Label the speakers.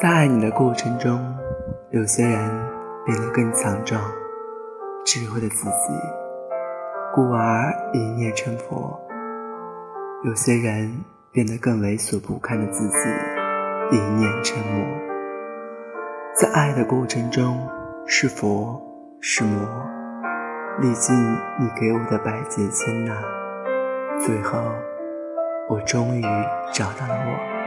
Speaker 1: 在爱你的过程中，有些人变得更强壮，智慧的自己，故而一念成佛。有些人变得更猥琐不堪的自己，一念成魔。在爱的过程中，是佛是魔，历尽你给我的百劫千难，最后我终于找到了我。